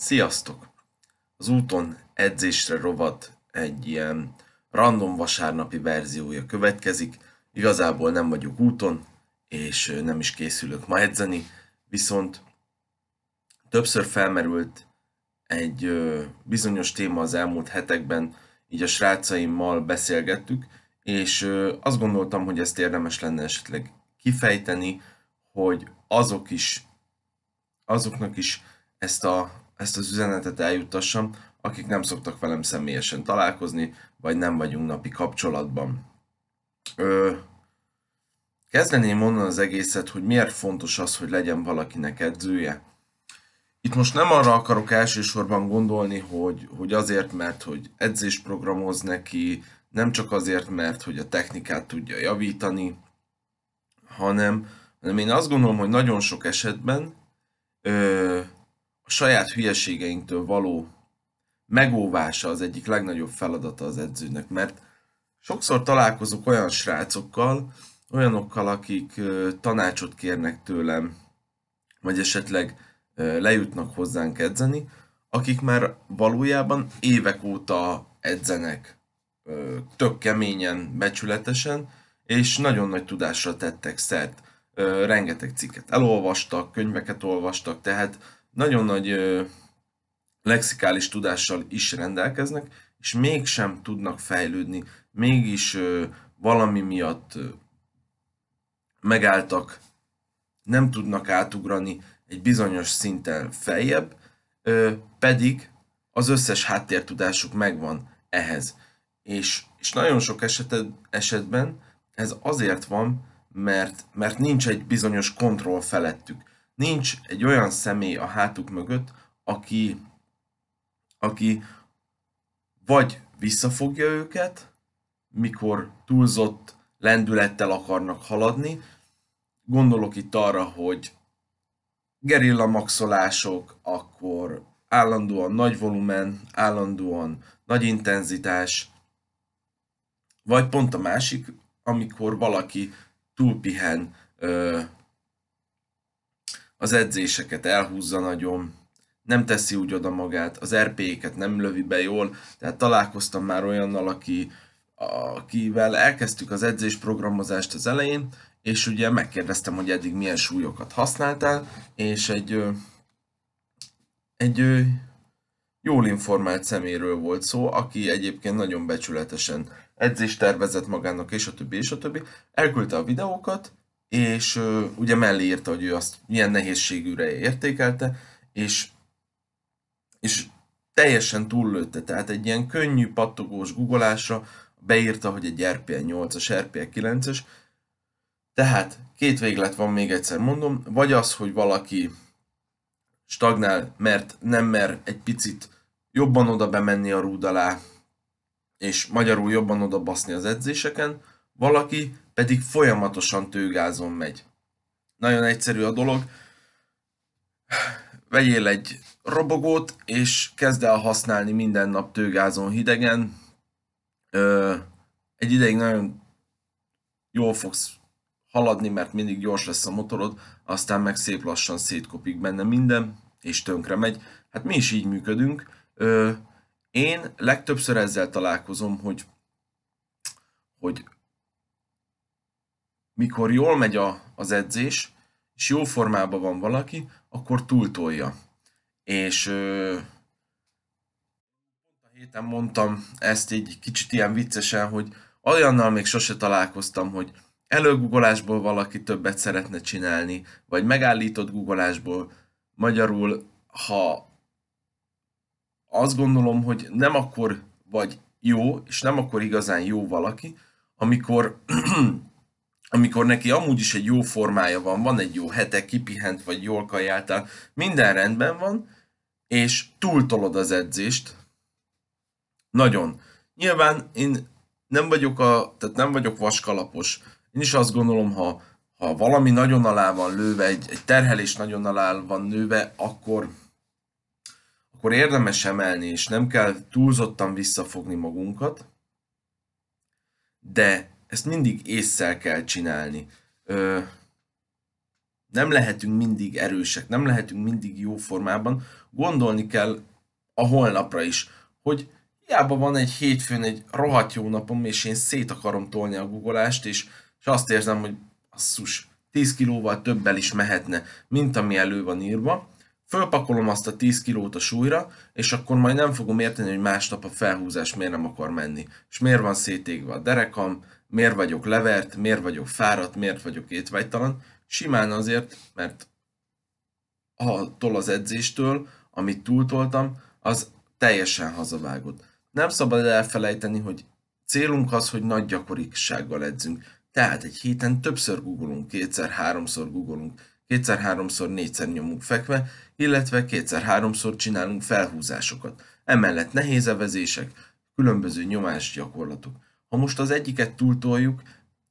Sziasztok! Az úton edzésre rovat egy ilyen random vasárnapi verziója következik. Igazából nem vagyok úton, és nem is készülök ma edzeni, viszont többször felmerült egy bizonyos téma az elmúlt hetekben, így a srácaimmal beszélgettük, és azt gondoltam, hogy ezt érdemes lenne esetleg kifejteni, hogy azok is, azoknak is ezt, a, ezt az üzenetet eljuttassam, akik nem szoktak velem személyesen találkozni, vagy nem vagyunk napi kapcsolatban. Ö, kezdeném onnan az egészet, hogy miért fontos az, hogy legyen valakinek edzője. Itt most nem arra akarok elsősorban gondolni, hogy, hogy azért, mert hogy edzésprogramoz neki, nem csak azért, mert hogy a technikát tudja javítani, hanem, hanem én azt gondolom, hogy nagyon sok esetben ö, a saját hülyeségeinktől való megóvása az egyik legnagyobb feladata az edzőnek, mert sokszor találkozok olyan srácokkal, olyanokkal, akik tanácsot kérnek tőlem, vagy esetleg lejutnak hozzánk edzeni, akik már valójában évek óta edzenek tök keményen, becsületesen, és nagyon nagy tudásra tettek szert. Rengeteg cikket elolvastak, könyveket olvastak, tehát nagyon nagy ö, lexikális tudással is rendelkeznek, és mégsem tudnak fejlődni, mégis valami miatt megálltak, nem tudnak átugrani egy bizonyos szinten feljebb, pedig az összes háttértudásuk megvan ehhez. És, és nagyon sok eseted, esetben ez azért van, mert, mert nincs egy bizonyos kontroll felettük. Nincs egy olyan személy a hátuk mögött, aki, aki vagy visszafogja őket, mikor túlzott lendülettel akarnak haladni. Gondolok itt arra, hogy gerilla maxolások, akkor állandóan nagy volumen, állandóan nagy intenzitás, vagy pont a másik, amikor valaki túlpihen, az edzéseket elhúzza nagyon, nem teszi úgy oda magát, az RP-ket nem lövi be jól, tehát találkoztam már olyannal, aki, akivel elkezdtük az edzésprogramozást az elején, és ugye megkérdeztem, hogy eddig milyen súlyokat használtál, és egy, egy jól informált szeméről volt szó, aki egyébként nagyon becsületesen edzést tervezett magának, és a többi, és a többi. Elküldte a videókat, és ugye mellé írta, hogy ő azt milyen nehézségűre értékelte, és, és teljesen túllőtte, tehát egy ilyen könnyű, pattogós googolásra beírta, hogy egy RPL 8-as, RPL 9-es, tehát két véglet van még egyszer mondom, vagy az, hogy valaki stagnál, mert nem mer egy picit jobban oda bemenni a rúd alá, és magyarul jobban oda baszni az edzéseken, valaki pedig folyamatosan tőgázon megy. Nagyon egyszerű a dolog. Vegyél egy robogót, és kezd el használni minden nap tőgázon hidegen. Ö, egy ideig nagyon jól fogsz haladni, mert mindig gyors lesz a motorod, aztán meg szép lassan szétkopik benne minden, és tönkre megy. Hát mi is így működünk. Ö, én legtöbbször ezzel találkozom, hogy, hogy mikor jól megy a, az edzés, és jó formában van valaki, akkor túltolja. És ö, a héten mondtam ezt így kicsit ilyen viccesen, hogy olyannal még sose találkoztam, hogy előgugolásból valaki többet szeretne csinálni, vagy megállított googolásból. Magyarul, ha azt gondolom, hogy nem akkor vagy jó, és nem akkor igazán jó valaki, amikor, amikor neki amúgy is egy jó formája van, van egy jó hete, kipihent, vagy jól kajáltál, minden rendben van, és túltolod az edzést. Nagyon. Nyilván én nem vagyok, a, tehát nem vagyok vaskalapos. Én is azt gondolom, ha, ha valami nagyon alá van lőve, egy, egy terhelés nagyon alá van lőve, akkor, akkor érdemes emelni, és nem kell túlzottan visszafogni magunkat, de ezt mindig észszel kell csinálni. Ö, nem lehetünk mindig erősek, nem lehetünk mindig jó formában, gondolni kell a holnapra is, hogy hiába van egy hétfőn egy rohadt jó napom, és én szét akarom tolni a guggolást, és, és azt érzem, hogy asszus, 10 kilóval többel is mehetne, mint ami elő van írva, fölpakolom azt a 10 kilót a súlyra, és akkor majd nem fogom érteni, hogy másnap a felhúzás miért nem akar menni. És miért van szétégve a derekam, miért vagyok levert, miért vagyok fáradt, miért vagyok étvágytalan. Simán azért, mert attól az edzéstől, amit túltoltam, az teljesen hazavágott. Nem szabad elfelejteni, hogy célunk az, hogy nagy gyakorisággal edzünk. Tehát egy héten többször googolunk, kétszer-háromszor googolunk, kétszer-háromszor négyszer nyomunk fekve, illetve kétszer-háromszor csinálunk felhúzásokat. Emellett nehéz evezések, különböző nyomásgyakorlatok. Ha most az egyiket túltoljuk,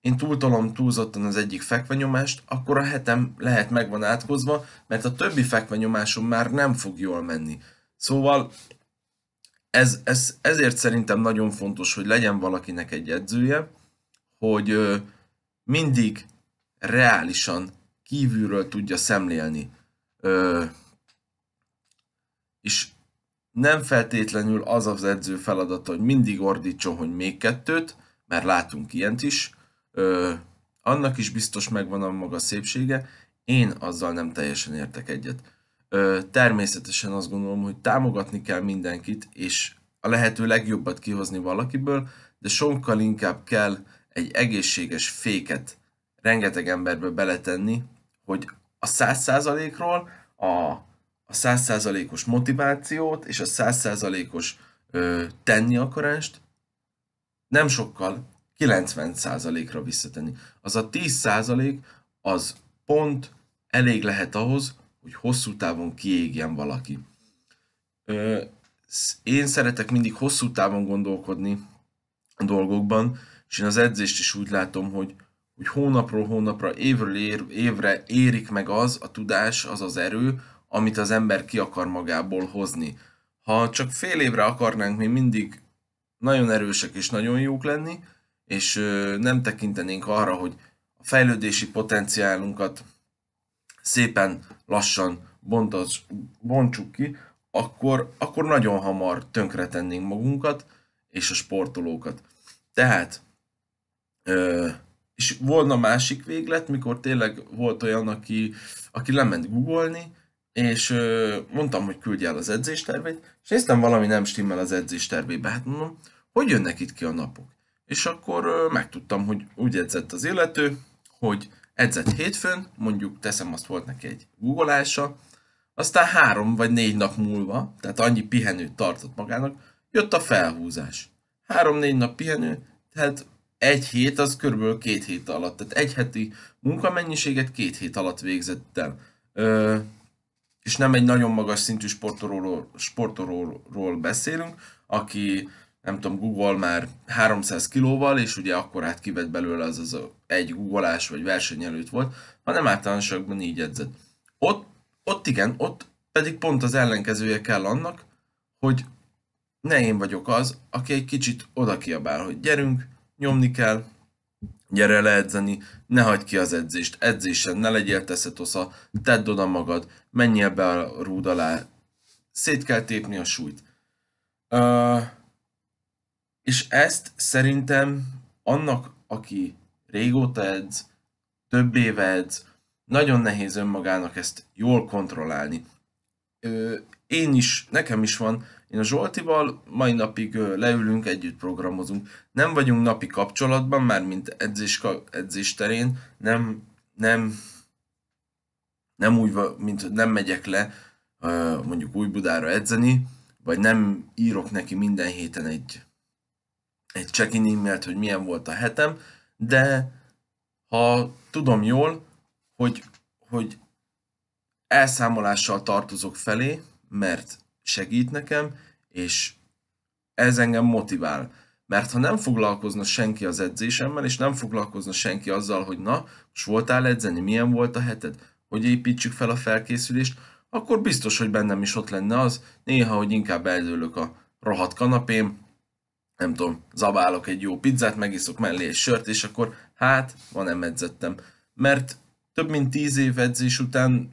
én túltolom túlzottan az egyik fekvenyomást, akkor a hetem lehet megvan átkozva, mert a többi fekvenyomásom már nem fog jól menni. Szóval ez, ez, ezért szerintem nagyon fontos, hogy legyen valakinek egy edzője, hogy mindig reálisan kívülről tudja szemlélni. Ö, és nem feltétlenül az az edző feladata, hogy mindig ordítson, hogy még kettőt, mert látunk ilyent is. Ö, annak is biztos megvan a maga szépsége, én azzal nem teljesen értek egyet. Ö, természetesen azt gondolom, hogy támogatni kell mindenkit, és a lehető legjobbat kihozni valakiből, de sokkal inkább kell egy egészséges féket rengeteg emberbe beletenni, hogy a száz százalékról a a százszázalékos motivációt és a százszázalékos tenni akarást nem sokkal 90%-ra visszatenni. Az a 10% az pont elég lehet ahhoz, hogy hosszú távon kiégjen valaki. Ö, én szeretek mindig hosszú távon gondolkodni a dolgokban, és én az edzést is úgy látom, hogy, hogy hónapról hónapra, évről ér, évre érik meg az a tudás, az az erő, amit az ember ki akar magából hozni. Ha csak fél évre akarnánk mi mindig nagyon erősek és nagyon jók lenni, és nem tekintenénk arra, hogy a fejlődési potenciálunkat szépen lassan bontos, bontsuk ki, akkor, akkor nagyon hamar tönkretennénk magunkat és a sportolókat. Tehát, ö, és volna másik véglet, mikor tényleg volt olyan, aki, aki lement googolni, és ö, mondtam, hogy küldje el az edzéstervét, és néztem, valami nem stimmel az edzéstervébe. Hát mondom, hogy jönnek itt ki a napok? És akkor ö, megtudtam, hogy úgy edzett az illető, hogy edzett hétfőn, mondjuk teszem azt volt neki egy googleása, aztán három vagy négy nap múlva, tehát annyi pihenőt tartott magának, jött a felhúzás. Három-négy nap pihenő, tehát egy hét az körülbelül két hét alatt. Tehát egy heti munkamennyiséget két hét alatt végzett el. Ö, és nem egy nagyon magas szintű sportolóról, sportolóról beszélünk, aki nem tudom, Google már 300 kilóval, és ugye akkor át kivett belőle az, az egy googolás vagy versenyelőtt volt, hanem általánosságban így edzett. Ott, ott igen, ott pedig pont az ellenkezője kell annak, hogy ne én vagyok az, aki egy kicsit oda kiabál, hogy gyerünk, nyomni kell, gyere leedzeni, ne hagyd ki az edzést, edzésen ne legyél teszetosza, tedd oda magad, menjél be a rúd alá, szét kell tépni a súlyt. Uh, és ezt szerintem annak, aki régóta edz, több éve edz, nagyon nehéz önmagának ezt jól kontrollálni. Uh, én is, nekem is van én a Zsoltival mai napig leülünk, együtt programozunk. Nem vagyunk napi kapcsolatban, már mint edzés, edzés terén, nem, nem, nem úgy, mint nem megyek le mondjuk új Budára edzeni, vagy nem írok neki minden héten egy, egy check-in e-mailt, hogy milyen volt a hetem, de ha tudom jól, hogy, hogy elszámolással tartozok felé, mert segít nekem, és ez engem motivál. Mert ha nem foglalkozna senki az edzésemmel, és nem foglalkozna senki azzal, hogy na, most voltál edzeni, milyen volt a heted, hogy építsük fel a felkészülést, akkor biztos, hogy bennem is ott lenne az, néha, hogy inkább eldőlök a rohadt kanapém, nem tudom, zabálok egy jó pizzát, megiszok mellé egy sört, és akkor hát, van nem edzettem. Mert több mint tíz év edzés után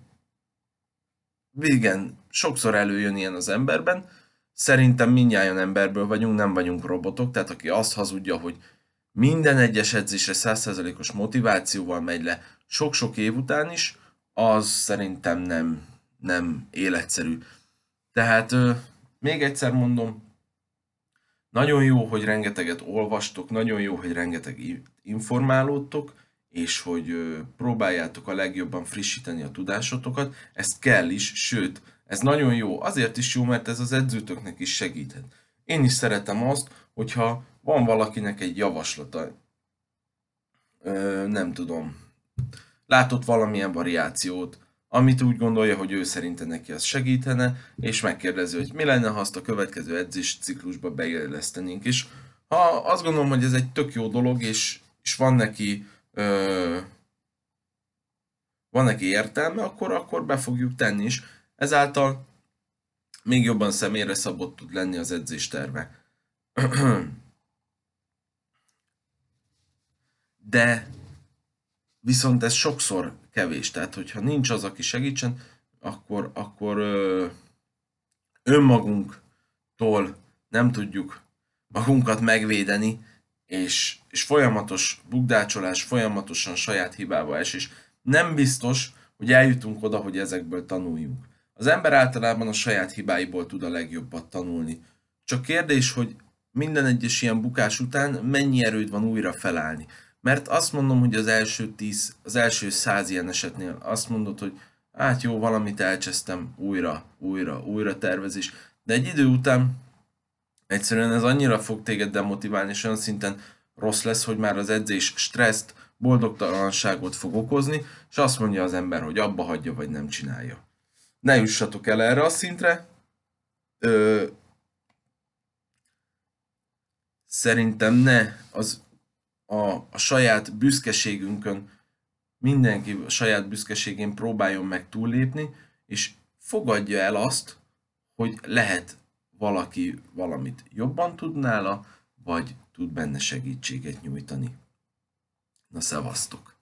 igen, sokszor előjön ilyen az emberben. Szerintem mindjárt emberből vagyunk, nem vagyunk robotok, tehát aki azt hazudja, hogy minden egyes edzésre 100%-os motivációval megy le sok-sok év után is, az szerintem nem, nem életszerű. Tehát még egyszer mondom, nagyon jó, hogy rengeteget olvastok, nagyon jó, hogy rengeteg informálódtok, és hogy próbáljátok a legjobban frissíteni a tudásotokat. Ezt kell is, sőt, ez nagyon jó. Azért is jó, mert ez az edzőtöknek is segíthet. Én is szeretem azt, hogyha van valakinek egy javaslata, nem tudom, látott valamilyen variációt, amit úgy gondolja, hogy ő szerinte neki az segítene, és megkérdezi, hogy mi lenne, ha azt a következő edzés ciklusba beillesztenénk. És ha azt gondolom, hogy ez egy tök jó dolog, és, és van neki ö, van neki értelme, akkor, akkor be fogjuk tenni is. Ezáltal még jobban személyre szabott tud lenni az edzés terve. De viszont ez sokszor kevés. Tehát, hogyha nincs az, aki segítsen, akkor, akkor önmagunktól nem tudjuk magunkat megvédeni, és, és folyamatos bukdácsolás, folyamatosan saját hibába esés. Nem biztos, hogy eljutunk oda, hogy ezekből tanuljunk. Az ember általában a saját hibáiból tud a legjobbat tanulni. Csak kérdés, hogy minden egyes ilyen bukás után mennyi erőd van újra felállni. Mert azt mondom, hogy az első tíz, az első száz ilyen esetnél azt mondod, hogy hát jó, valamit elcsesztem, újra, újra, újra tervezés. De egy idő után egyszerűen ez annyira fog téged demotiválni, és olyan szinten rossz lesz, hogy már az edzés stresszt, boldogtalanságot fog okozni, és azt mondja az ember, hogy abba hagyja, vagy nem csinálja. Ne jussatok el erre a szintre. Ö, szerintem ne az a, a saját büszkeségünkön, mindenki a saját büszkeségén próbáljon meg túllépni, és fogadja el azt, hogy lehet valaki valamit jobban tud nála, vagy tud benne segítséget nyújtani. Na, szevasztok!